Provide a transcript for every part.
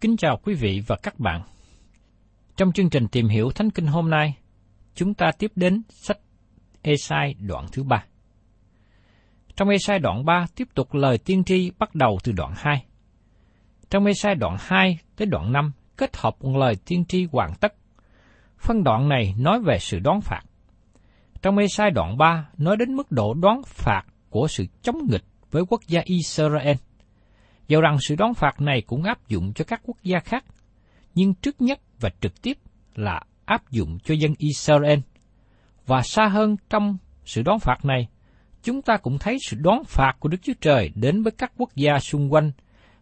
Kính chào quý vị và các bạn. Trong chương trình tìm hiểu Thánh Kinh hôm nay, chúng ta tiếp đến sách Esai đoạn thứ ba. Trong Esai đoạn 3 tiếp tục lời tiên tri bắt đầu từ đoạn 2. Trong Esai đoạn 2 tới đoạn 5 kết hợp một lời tiên tri hoàn tất. Phân đoạn này nói về sự đón phạt. Trong Esai đoạn 3 nói đến mức độ đón phạt của sự chống nghịch với quốc gia Israel dẫu rằng sự đón phạt này cũng áp dụng cho các quốc gia khác, nhưng trước nhất và trực tiếp là áp dụng cho dân Israel. Và xa hơn trong sự đón phạt này, chúng ta cũng thấy sự đón phạt của Đức Chúa Trời đến với các quốc gia xung quanh,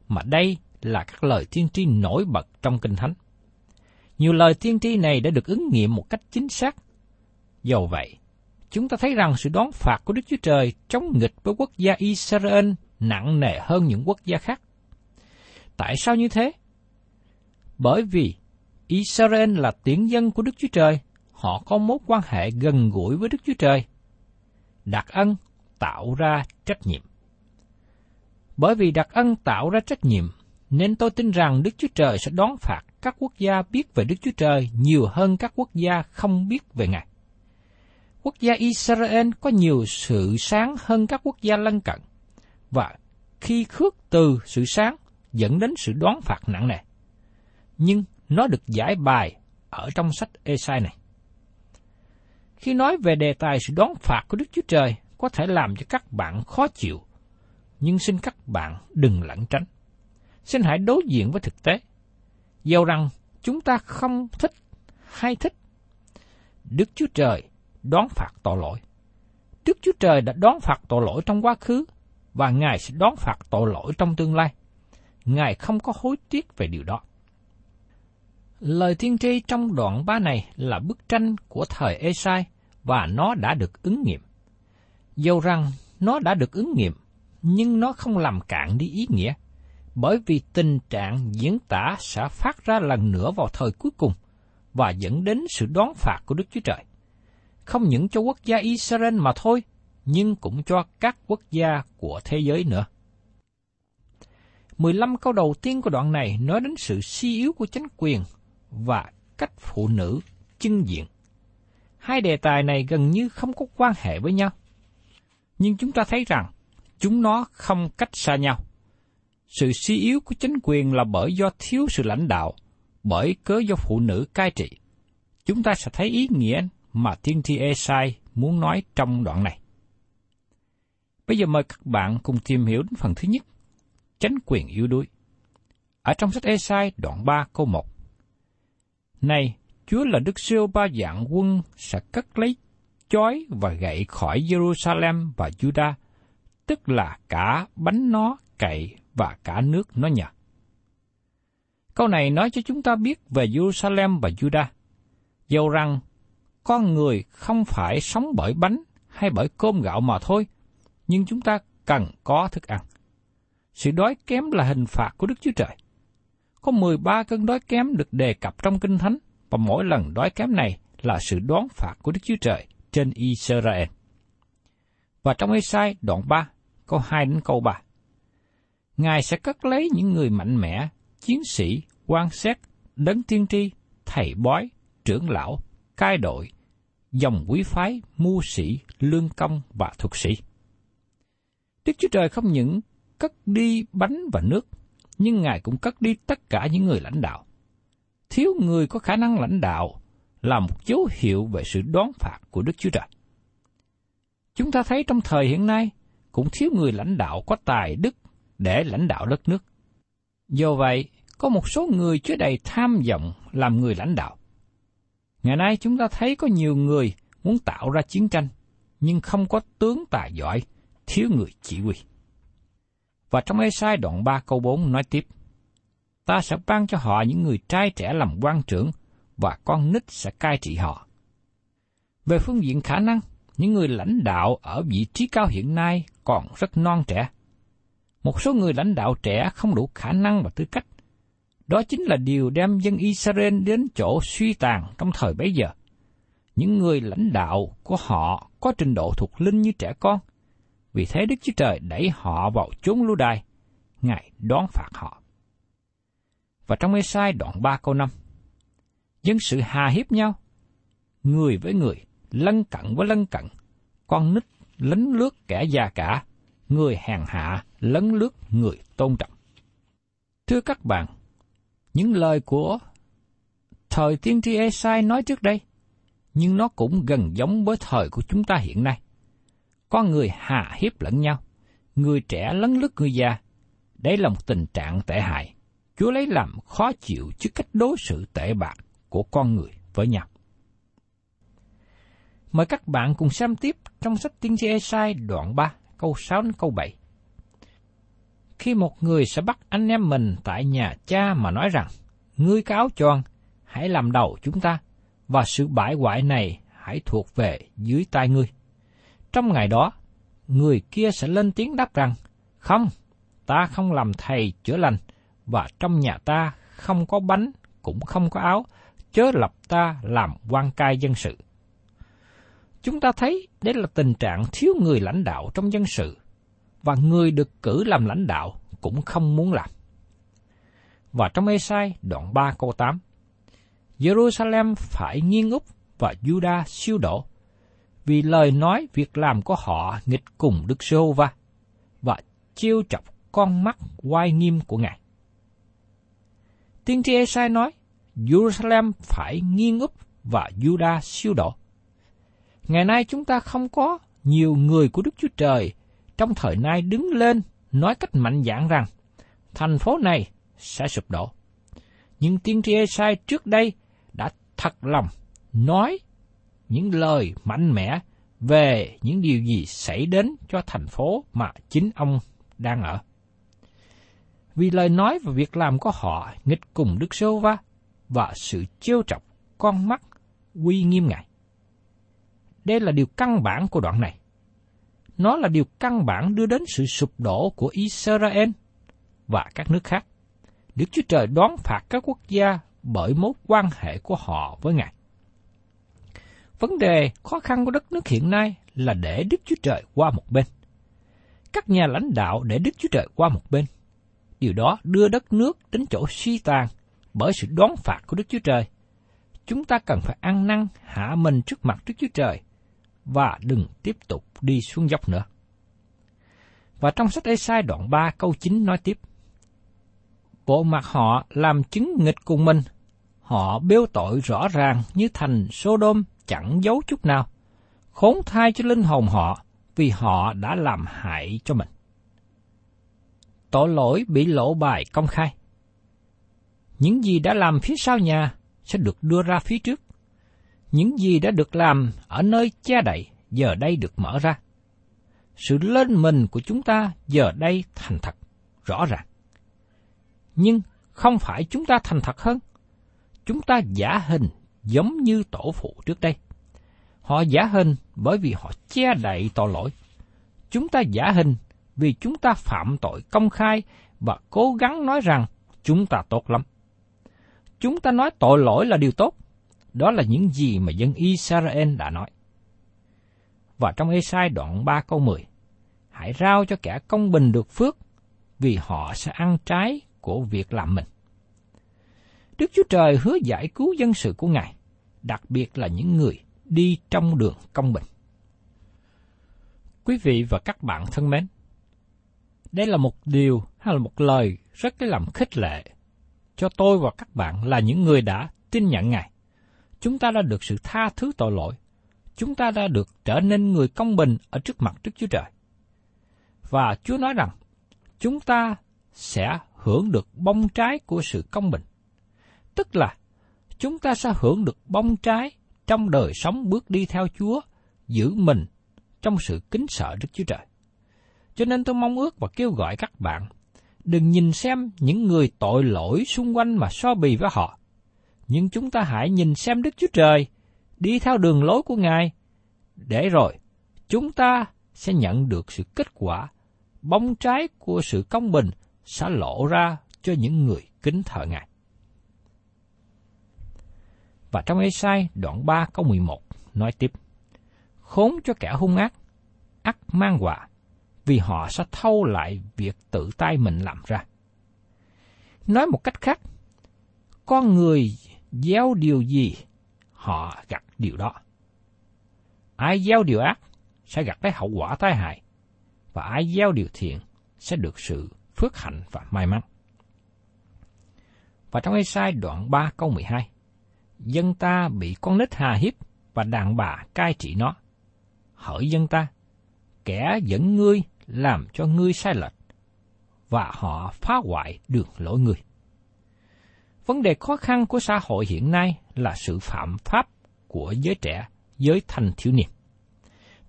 mà đây là các lời tiên tri nổi bật trong Kinh Thánh. Nhiều lời tiên tri này đã được ứng nghiệm một cách chính xác. Dầu vậy, chúng ta thấy rằng sự đón phạt của Đức Chúa Trời chống nghịch với quốc gia Israel nặng nề hơn những quốc gia khác. Tại sao như thế? Bởi vì Israel là tiễn dân của Đức Chúa Trời, họ có mối quan hệ gần gũi với Đức Chúa Trời. Đặc ân tạo ra trách nhiệm. Bởi vì đặc ân tạo ra trách nhiệm, nên tôi tin rằng Đức Chúa Trời sẽ đón phạt các quốc gia biết về Đức Chúa Trời nhiều hơn các quốc gia không biết về Ngài. Quốc gia Israel có nhiều sự sáng hơn các quốc gia lân cận, và khi khước từ sự sáng dẫn đến sự đoán phạt nặng nề. Nhưng nó được giải bài ở trong sách Esai này. Khi nói về đề tài sự đoán phạt của Đức Chúa Trời có thể làm cho các bạn khó chịu, nhưng xin các bạn đừng lẩn tránh. Xin hãy đối diện với thực tế. Dầu rằng chúng ta không thích hay thích, Đức Chúa Trời đoán phạt tội lỗi. Đức Chúa Trời đã đoán phạt tội lỗi trong quá khứ và Ngài sẽ đón phạt tội lỗi trong tương lai. Ngài không có hối tiếc về điều đó. Lời tiên tri trong đoạn 3 này là bức tranh của thời Esai và nó đã được ứng nghiệm. Dầu rằng nó đã được ứng nghiệm, nhưng nó không làm cạn đi ý nghĩa, bởi vì tình trạng diễn tả sẽ phát ra lần nữa vào thời cuối cùng và dẫn đến sự đón phạt của Đức Chúa Trời. Không những cho quốc gia Israel mà thôi, nhưng cũng cho các quốc gia của thế giới nữa. 15 câu đầu tiên của đoạn này nói đến sự suy yếu của chính quyền và cách phụ nữ chân diện. Hai đề tài này gần như không có quan hệ với nhau. Nhưng chúng ta thấy rằng chúng nó không cách xa nhau. Sự suy yếu của chính quyền là bởi do thiếu sự lãnh đạo, bởi cớ do phụ nữ cai trị. Chúng ta sẽ thấy ý nghĩa mà thiên thi Esai muốn nói trong đoạn này. Bây giờ mời các bạn cùng tìm hiểu đến phần thứ nhất, chánh quyền yếu đuối. Ở trong sách Esai đoạn 3 câu 1. Này, Chúa là Đức Siêu ba dạng quân sẽ cất lấy chói và gậy khỏi Jerusalem và Judah, tức là cả bánh nó cậy và cả nước nó nhờ. Câu này nói cho chúng ta biết về Jerusalem và Judah. Dầu rằng con người không phải sống bởi bánh hay bởi cơm gạo mà thôi, nhưng chúng ta cần có thức ăn. Sự đói kém là hình phạt của Đức Chúa Trời. Có 13 cơn đói kém được đề cập trong Kinh Thánh, và mỗi lần đói kém này là sự đoán phạt của Đức Chúa Trời trên Israel. Và trong Esai đoạn 3, câu 2 đến câu 3. Ngài sẽ cất lấy những người mạnh mẽ, chiến sĩ, quan xét, đấng tiên tri, thầy bói, trưởng lão, cai đội, dòng quý phái, mưu sĩ, lương công và thuật sĩ. Đức Chúa Trời không những cất đi bánh và nước, nhưng Ngài cũng cất đi tất cả những người lãnh đạo. Thiếu người có khả năng lãnh đạo là một dấu hiệu về sự đoán phạt của Đức Chúa Trời. Chúng ta thấy trong thời hiện nay cũng thiếu người lãnh đạo có tài đức để lãnh đạo đất nước. Do vậy, có một số người chứa đầy tham vọng làm người lãnh đạo. Ngày nay chúng ta thấy có nhiều người muốn tạo ra chiến tranh, nhưng không có tướng tài giỏi, thiếu người chỉ huy. Và trong Ê-sai đoạn 3 câu 4 nói tiếp, Ta sẽ ban cho họ những người trai trẻ làm quan trưởng, và con nít sẽ cai trị họ. Về phương diện khả năng, những người lãnh đạo ở vị trí cao hiện nay còn rất non trẻ. Một số người lãnh đạo trẻ không đủ khả năng và tư cách. Đó chính là điều đem dân Israel đến chỗ suy tàn trong thời bấy giờ. Những người lãnh đạo của họ có trình độ thuộc linh như trẻ con. Vì thế Đức Chúa Trời đẩy họ vào chốn lưu đài. Ngài đón phạt họ. Và trong Ê-sai đoạn 3 câu 5, dân sự hà hiếp nhau, người với người, lân cận với lân cận, con nít lấn lướt kẻ già cả, người hèn hạ lấn lướt người tôn trọng. Thưa các bạn, những lời của thời tiên tri Esai nói trước đây, nhưng nó cũng gần giống với thời của chúng ta hiện nay. Con người hạ hiếp lẫn nhau, người trẻ lấn lướt người già. Đây là một tình trạng tệ hại. Chúa lấy làm khó chịu trước cách đối xử tệ bạc của con người với nhau. Mời các bạn cùng xem tiếp trong sách tiên tri Esai đoạn 3, câu 6 đến câu 7. Khi một người sẽ bắt anh em mình tại nhà cha mà nói rằng, ngươi có áo choàng, hãy làm đầu chúng ta, và sự bại hoại này hãy thuộc về dưới tay ngươi. Trong ngày đó, người kia sẽ lên tiếng đáp rằng, không, ta không làm thầy chữa lành, và trong nhà ta không có bánh, cũng không có áo, chớ lập ta làm quan cai dân sự. Chúng ta thấy đây là tình trạng thiếu người lãnh đạo trong dân sự, và người được cử làm lãnh đạo cũng không muốn làm. Và trong Ê-sai đoạn 3 câu 8, Jerusalem phải nghiêng úp và Judah siêu đổ, vì lời nói việc làm của họ nghịch cùng Đức giê va và chiêu chọc con mắt oai nghiêm của Ngài. Tiên tri Esai nói, Jerusalem phải nghiêng úp và Juda siêu đổ. Ngày nay chúng ta không có nhiều người của Đức Chúa Trời trong thời nay đứng lên nói cách mạnh dạn rằng thành phố này sẽ sụp đổ. Nhưng tiên tri Esai trước đây đã thật lòng nói những lời mạnh mẽ về những điều gì xảy đến cho thành phố mà chính ông đang ở. Vì lời nói và việc làm của họ nghịch cùng Đức Sô Va và sự trêu trọc con mắt uy nghiêm ngài. Đây là điều căn bản của đoạn này. Nó là điều căn bản đưa đến sự sụp đổ của Israel và các nước khác. Đức Chúa Trời đón phạt các quốc gia bởi mối quan hệ của họ với Ngài. Vấn đề khó khăn của đất nước hiện nay là để Đức Chúa Trời qua một bên. Các nhà lãnh đạo để Đức Chúa Trời qua một bên. Điều đó đưa đất nước đến chỗ suy tàn bởi sự đoán phạt của Đức Chúa Trời. Chúng ta cần phải ăn năn hạ mình trước mặt Đức Chúa Trời và đừng tiếp tục đi xuống dốc nữa. Và trong sách Ê-sai đoạn 3 câu 9 nói tiếp, Bộ mặt họ làm chứng nghịch cùng mình Họ bêu tội rõ ràng như thành Sodom chẳng giấu chút nào. Khốn thai cho linh hồn họ vì họ đã làm hại cho mình. Tội lỗi bị lộ bài công khai. Những gì đã làm phía sau nhà sẽ được đưa ra phía trước. Những gì đã được làm ở nơi che đậy giờ đây được mở ra. Sự lên mình của chúng ta giờ đây thành thật, rõ ràng. Nhưng không phải chúng ta thành thật hơn. Chúng ta giả hình giống như tổ phụ trước đây. Họ giả hình bởi vì họ che đậy tội lỗi. Chúng ta giả hình vì chúng ta phạm tội công khai và cố gắng nói rằng chúng ta tốt lắm. Chúng ta nói tội lỗi là điều tốt. Đó là những gì mà dân Israel đã nói. Và trong Esai đoạn 3 câu 10, Hãy rao cho kẻ công bình được phước, vì họ sẽ ăn trái của việc làm mình. Đức Chúa Trời hứa giải cứu dân sự của Ngài, đặc biệt là những người đi trong đường công bình. Quý vị và các bạn thân mến, đây là một điều hay là một lời rất cái làm khích lệ cho tôi và các bạn là những người đã tin nhận Ngài. Chúng ta đã được sự tha thứ tội lỗi. Chúng ta đã được trở nên người công bình ở trước mặt Đức Chúa Trời. Và Chúa nói rằng, chúng ta sẽ hưởng được bông trái của sự công bình. Tức là, chúng ta sẽ hưởng được bông trái trong đời sống bước đi theo Chúa, giữ mình trong sự kính sợ Đức Chúa Trời. Cho nên tôi mong ước và kêu gọi các bạn, đừng nhìn xem những người tội lỗi xung quanh mà so bì với họ. Nhưng chúng ta hãy nhìn xem Đức Chúa Trời, đi theo đường lối của Ngài, để rồi chúng ta sẽ nhận được sự kết quả, bóng trái của sự công bình sẽ lộ ra cho những người kính thờ Ngài. Và trong Esai đoạn 3 câu 11 nói tiếp, Khốn cho kẻ hung ác, ắt mang quả, vì họ sẽ thâu lại việc tự tay mình làm ra. Nói một cách khác, con người gieo điều gì, họ gặt điều đó. Ai gieo điều ác sẽ gặt lấy hậu quả tai hại, và ai gieo điều thiện sẽ được sự phước hạnh và may mắn. Và trong Ê-sai đoạn 3 câu 12, dân ta bị con nít hà hiếp và đàn bà cai trị nó. Hỡi dân ta, kẻ dẫn ngươi làm cho ngươi sai lệch, và họ phá hoại đường lối ngươi. Vấn đề khó khăn của xã hội hiện nay là sự phạm pháp của giới trẻ, giới thanh thiếu niên.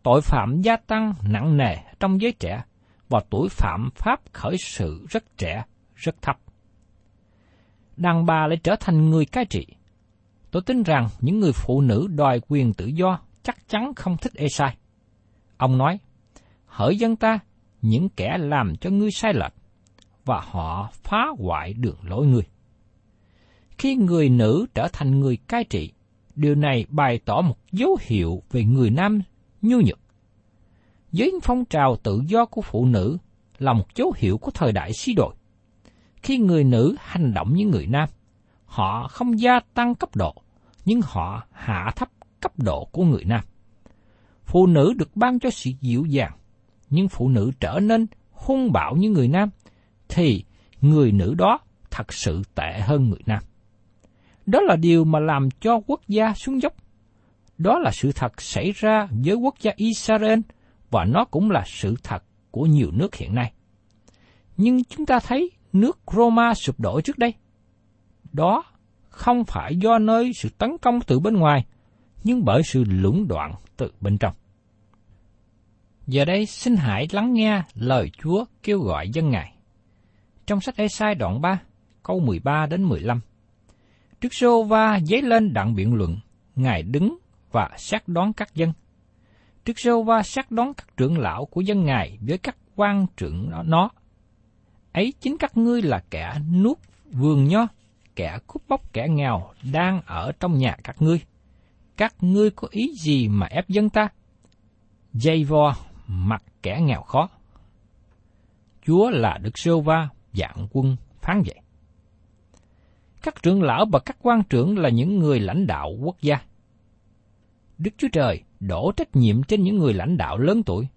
Tội phạm gia tăng nặng nề trong giới trẻ và tuổi phạm pháp khởi sự rất trẻ, rất thấp. Đàn bà lại trở thành người cai trị. Tôi tin rằng những người phụ nữ đòi quyền tự do chắc chắn không thích Esai. Ông nói, hỡi dân ta, những kẻ làm cho ngươi sai lệch, và họ phá hoại đường lối ngươi. Khi người nữ trở thành người cai trị, điều này bày tỏ một dấu hiệu về người nam nhu nhược. Với phong trào tự do của phụ nữ là một dấu hiệu của thời đại suy đồi. Khi người nữ hành động như người nam, họ không gia tăng cấp độ, nhưng họ hạ thấp cấp độ của người nam. Phụ nữ được ban cho sự dịu dàng, nhưng phụ nữ trở nên hung bạo như người nam, thì người nữ đó thật sự tệ hơn người nam. Đó là điều mà làm cho quốc gia xuống dốc. Đó là sự thật xảy ra với quốc gia Israel và nó cũng là sự thật của nhiều nước hiện nay. Nhưng chúng ta thấy nước Roma sụp đổ trước đây. Đó không phải do nơi sự tấn công từ bên ngoài, nhưng bởi sự lũng đoạn từ bên trong. Giờ đây xin hãy lắng nghe lời Chúa kêu gọi dân Ngài. Trong sách Ê-sai đoạn 3, câu 13 đến 15. Trước Sô Va dấy lên đặng biện luận, Ngài đứng và xác đoán các dân. Trước Sô Va xác đoán các trưởng lão của dân Ngài với các quan trưởng nó. Ấy chính các ngươi là kẻ nuốt vườn nho, kẻ cướp bóc kẻ nghèo đang ở trong nhà các ngươi. Các ngươi có ý gì mà ép dân ta? Dây vo mặt kẻ nghèo khó. Chúa là Đức Sô Va dạng quân phán vậy. Các trưởng lão và các quan trưởng là những người lãnh đạo quốc gia. Đức Chúa Trời đổ trách nhiệm trên những người lãnh đạo lớn tuổi.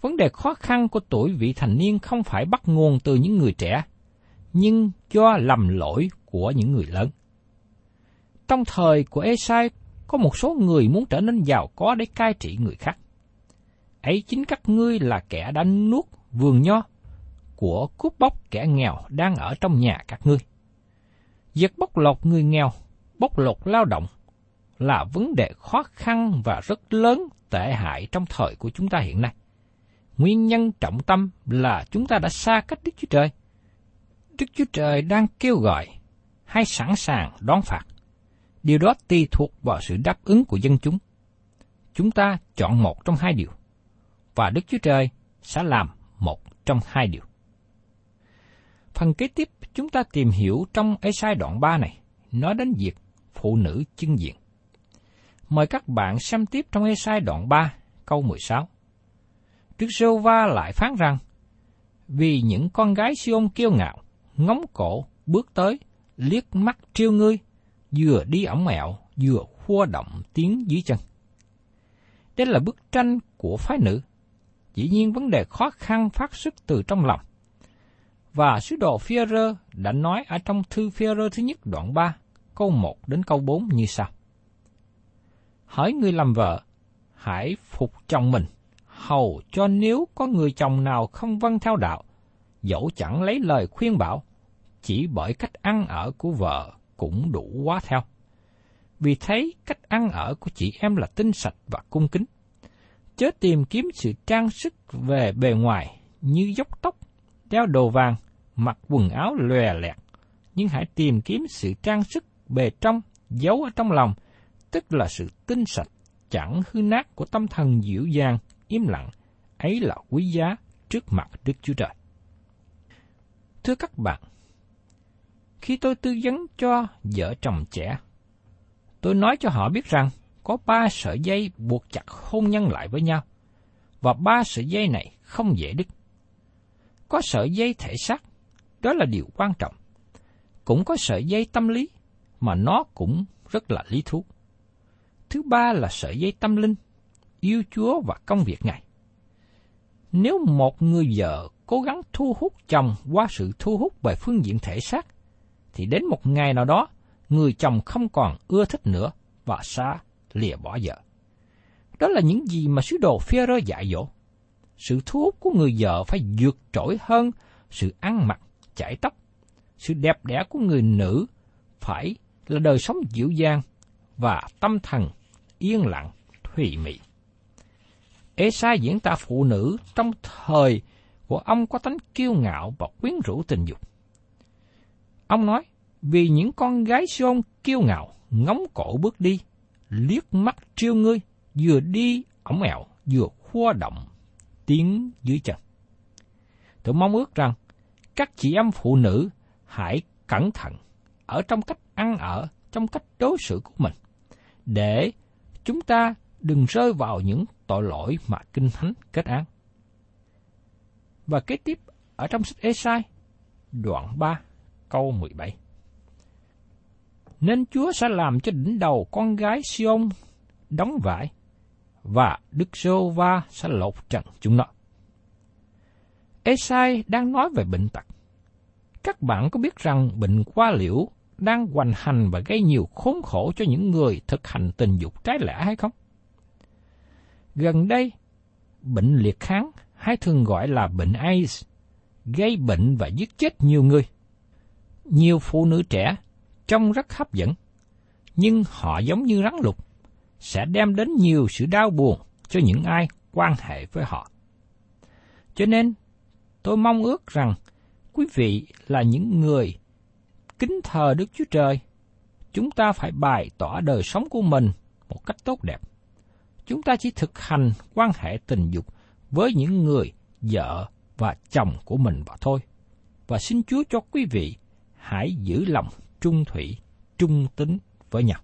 Vấn đề khó khăn của tuổi vị thành niên không phải bắt nguồn từ những người trẻ, nhưng do lầm lỗi của những người lớn. trong thời của Esai có một số người muốn trở nên giàu có để cai trị người khác. Ấy chính các ngươi là kẻ đã nuốt vườn nho của cướp bóc kẻ nghèo đang ở trong nhà các ngươi. Việc bóc lột người nghèo, bóc lột lao động là vấn đề khó khăn và rất lớn tệ hại trong thời của chúng ta hiện nay. Nguyên nhân trọng tâm là chúng ta đã xa cách Đức Chúa Trời. Đức Chúa Trời đang kêu gọi hay sẵn sàng đón phạt. Điều đó tùy thuộc vào sự đáp ứng của dân chúng. Chúng ta chọn một trong hai điều, và Đức Chúa Trời sẽ làm một trong hai điều. Phần kế tiếp chúng ta tìm hiểu trong Esai đoạn 3 này, nói đến việc phụ nữ chân diện. Mời các bạn xem tiếp trong Esai đoạn 3, câu 16. Đức Sô Va lại phán rằng, vì những con gái Siôn kiêu ngạo, ngóng cổ, bước tới, liếc mắt trêu ngươi, vừa đi ổng mẹo, vừa khua động tiếng dưới chân. Đây là bức tranh của phái nữ. Dĩ nhiên vấn đề khó khăn phát xuất từ trong lòng. Và sứ đồ Führer đã nói ở trong thư Führer thứ nhất đoạn 3, câu 1 đến câu 4 như sau. Hỏi người làm vợ, hãy phục chồng mình, hầu cho nếu có người chồng nào không vâng theo đạo, dẫu chẳng lấy lời khuyên bảo, chỉ bởi cách ăn ở của vợ cũng đủ quá theo. Vì thấy cách ăn ở của chị em là tinh sạch và cung kính. Chớ tìm kiếm sự trang sức về bề ngoài như dốc tóc, đeo đồ vàng, mặc quần áo lòe lẹt, nhưng hãy tìm kiếm sự trang sức bề trong, giấu ở trong lòng, tức là sự tinh sạch, chẳng hư nát của tâm thần dịu dàng, im lặng, ấy là quý giá trước mặt Đức Chúa Trời. Thưa các bạn, khi tôi tư vấn cho vợ chồng trẻ, tôi nói cho họ biết rằng có ba sợi dây buộc chặt hôn nhân lại với nhau, và ba sợi dây này không dễ đứt. Có sợi dây thể xác, đó là điều quan trọng. Cũng có sợi dây tâm lý, mà nó cũng rất là lý thú. Thứ ba là sợi dây tâm linh, yêu Chúa và công việc Ngài. Nếu một người vợ cố gắng thu hút chồng qua sự thu hút về phương diện thể xác, thì đến một ngày nào đó, người chồng không còn ưa thích nữa và xa lìa bỏ vợ. Đó là những gì mà sứ đồ phía rơ dạy dỗ. Sự thu hút của người vợ phải vượt trội hơn sự ăn mặc, chải tóc. Sự đẹp đẽ của người nữ phải là đời sống dịu dàng và tâm thần yên lặng, thùy mị. Esai diễn tả phụ nữ trong thời của ông có tánh kiêu ngạo và quyến rũ tình dục. Ông nói, vì những con gái xôn kiêu ngạo, ngóng cổ bước đi, liếc mắt trêu ngươi, vừa đi ổng ẹo, vừa khua động, tiếng dưới chân. Tôi mong ước rằng, các chị em phụ nữ hãy cẩn thận ở trong cách ăn ở, trong cách đối xử của mình, để chúng ta đừng rơi vào những tội lỗi mà Kinh Thánh kết án. Và kế tiếp ở trong sách Esai, đoạn 3, câu 17. Nên Chúa sẽ làm cho đỉnh đầu con gái Siôn đóng vải, và Đức Sô Va sẽ lột trần chúng nó. Esai đang nói về bệnh tật. Các bạn có biết rằng bệnh qua liễu đang hoành hành và gây nhiều khốn khổ cho những người thực hành tình dục trái lẽ hay không? Gần đây, bệnh liệt kháng hay thường gọi là bệnh AIDS gây bệnh và giết chết nhiều người. Nhiều phụ nữ trẻ trông rất hấp dẫn, nhưng họ giống như rắn lục, sẽ đem đến nhiều sự đau buồn cho những ai quan hệ với họ. Cho nên, tôi mong ước rằng quý vị là những người kính thờ Đức Chúa Trời, chúng ta phải bày tỏ đời sống của mình một cách tốt đẹp. Chúng ta chỉ thực hành quan hệ tình dục với những người vợ và chồng của mình mà thôi. Và xin Chúa cho quý vị hãy giữ lòng trung thủy, trung tính với nhau.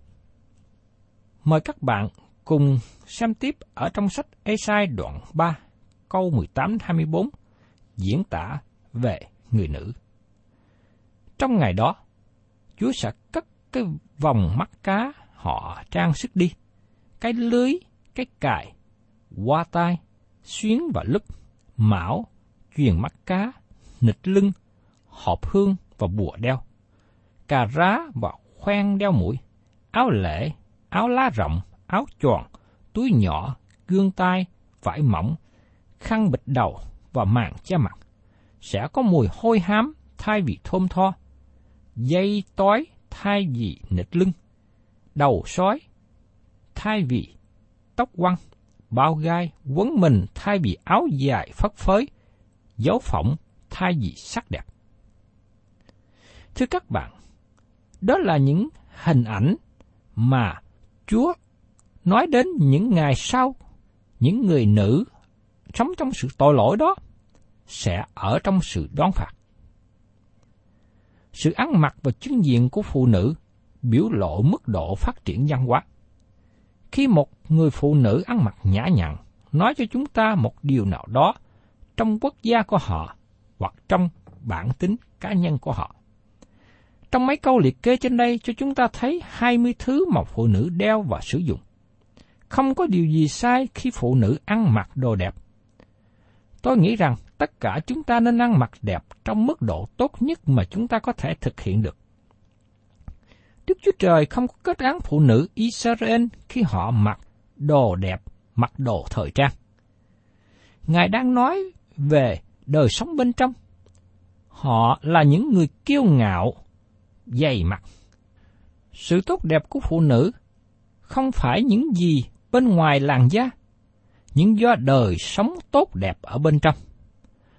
Mời các bạn cùng xem tiếp ở trong sách Esai đoạn 3, câu 18-24, diễn tả về người nữ. Trong ngày đó, Chúa sẽ cất cái vòng mắt cá họ trang sức đi, cái lưới, cái cài, hoa tai, xuyến và lúp, mão, chuyền mắt cá, nịch lưng, hộp hương và bùa đeo, cà rá và khoen đeo mũi, áo lễ, áo lá rộng, áo tròn, túi nhỏ, gương tay, vải mỏng, khăn bịch đầu và màn che mặt. Sẽ có mùi hôi hám thay vì thơm tho, dây tói thay vì nịt lưng, đầu sói thay vì tóc quăng, bao gai quấn mình thay vì áo dài phất phới, dấu phỏng thay vì sắc đẹp. Thưa các bạn, đó là những hình ảnh mà Chúa nói đến những ngày sau, những người nữ sống trong sự tội lỗi đó sẽ ở trong sự đoán phạt. Sự ăn mặc và chứng diện của phụ nữ biểu lộ mức độ phát triển văn hóa. Khi một người phụ nữ ăn mặc nhã nhặn nói cho chúng ta một điều nào đó trong quốc gia của họ hoặc trong bản tính cá nhân của họ. Trong mấy câu liệt kê trên đây cho chúng ta thấy 20 thứ mà phụ nữ đeo và sử dụng. Không có điều gì sai khi phụ nữ ăn mặc đồ đẹp. Tôi nghĩ rằng tất cả chúng ta nên ăn mặc đẹp trong mức độ tốt nhất mà chúng ta có thể thực hiện được. Đức Chúa Trời không có kết án phụ nữ Israel khi họ mặc đồ đẹp, mặc đồ thời trang. Ngài đang nói về đời sống bên trong. Họ là những người kiêu ngạo, dày mặt. Sự tốt đẹp của phụ nữ không phải những gì bên ngoài làn da, nhưng do đời sống tốt đẹp ở bên trong.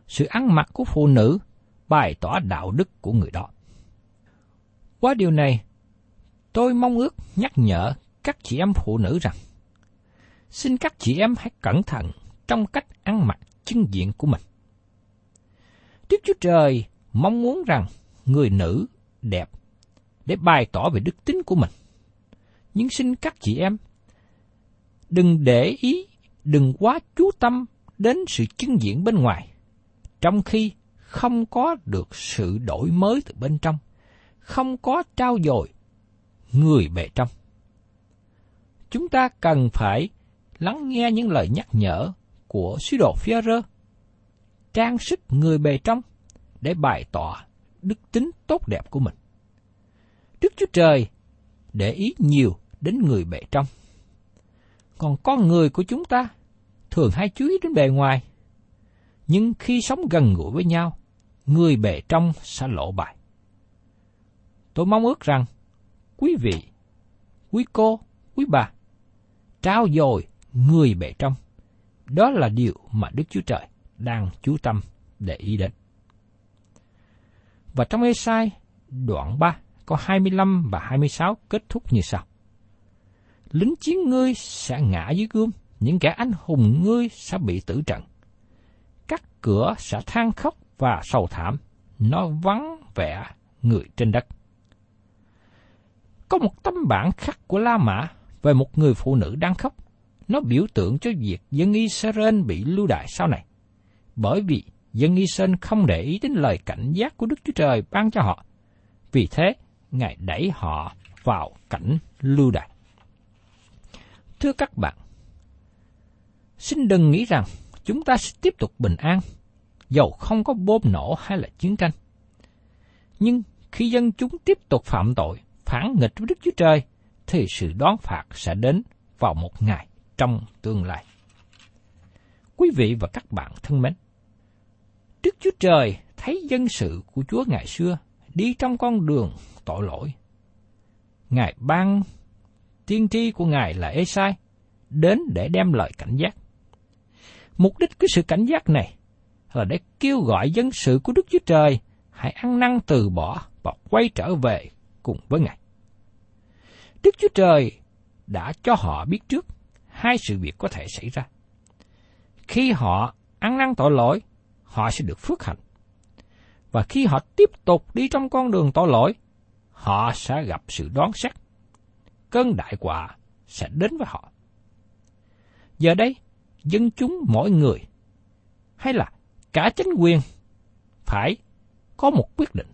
Sự ăn mặc của phụ nữ bày tỏ đạo đức của người đó. Qua điều này, tôi mong ước nhắc nhở các chị em phụ nữ rằng, xin các chị em hãy cẩn thận trong cách ăn mặc chân diện của mình. Đức Chúa Trời mong muốn rằng người nữ đẹp để bày tỏ về đức tính của mình. Nhưng xin các chị em đừng để ý, đừng quá chú tâm đến sự chứng diện bên ngoài, trong khi không có được sự đổi mới từ bên trong, không có trao dồi người bề trong. Chúng ta cần phải lắng nghe những lời nhắc nhở của sứ đồ Führer, trang sức người bề trong để bày tỏ đức tính tốt đẹp của mình. Đức Chúa Trời để ý nhiều đến người bề trong. Còn con người của chúng ta thường hay chú ý đến bề ngoài. Nhưng khi sống gần gũi với nhau, người bề trong sẽ lộ bài. Tôi mong ước rằng quý vị, quý cô, quý bà trao dồi người bề trong. Đó là điều mà Đức Chúa Trời đang chú tâm để ý đến. Và trong Ê-sai đoạn 3 có 25 và 26 kết thúc như sau. Lính chiến ngươi sẽ ngã dưới gươm, những kẻ anh hùng ngươi sẽ bị tử trận. Các cửa sẽ than khóc và sầu thảm, nó vắng vẻ người trên đất. Có một tấm bản khắc của La Mã về một người phụ nữ đang khóc. Nó biểu tượng cho việc dân Israel bị lưu đày sau này. Bởi vì dân Israel không để ý đến lời cảnh giác của Đức Chúa Trời ban cho họ. Vì thế, Ngài đẩy họ vào cảnh lưu đày. Thưa các bạn, xin đừng nghĩ rằng chúng ta sẽ tiếp tục bình an, dầu không có bom nổ hay là chiến tranh. Nhưng khi dân chúng tiếp tục phạm tội, phản nghịch với Đức Chúa Trời, thì sự đón phạt sẽ đến vào một ngày trong tương lai. Quý vị và các bạn thân mến, Đức Chúa Trời thấy dân sự của Chúa ngày xưa đi trong con đường tội lỗi. Ngài ban tiên tri của Ngài là Esai đến để đem lời cảnh giác. Mục đích của sự cảnh giác này là để kêu gọi dân sự của Đức Chúa Trời hãy ăn năn từ bỏ và quay trở về cùng với Ngài. Đức Chúa Trời đã cho họ biết trước hai sự việc có thể xảy ra. Khi họ ăn năn tội lỗi, họ sẽ được phước hạnh. Và khi họ tiếp tục đi trong con đường tội lỗi, họ sẽ gặp sự đoán xét. Cơn đại quả sẽ đến với họ. Giờ đây, dân chúng mỗi người, hay là cả chính quyền, phải có một quyết định.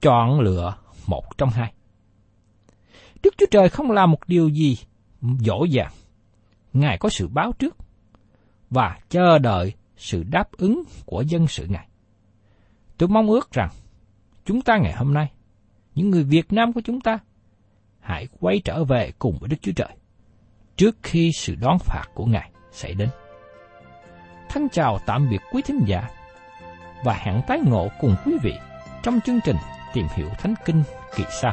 Chọn lựa một trong hai. Đức Chúa Trời không làm một điều gì dỗ dàng. Ngài có sự báo trước và chờ đợi sự đáp ứng của dân sự Ngài. Tôi mong ước rằng chúng ta ngày hôm nay, những người Việt Nam của chúng ta, hãy quay trở về cùng với Đức Chúa Trời, trước khi sự đón phạt của Ngài xảy đến. Thân chào tạm biệt quý thính giả, và hẹn tái ngộ cùng quý vị trong chương trình Tìm hiểu Thánh Kinh kỳ sau.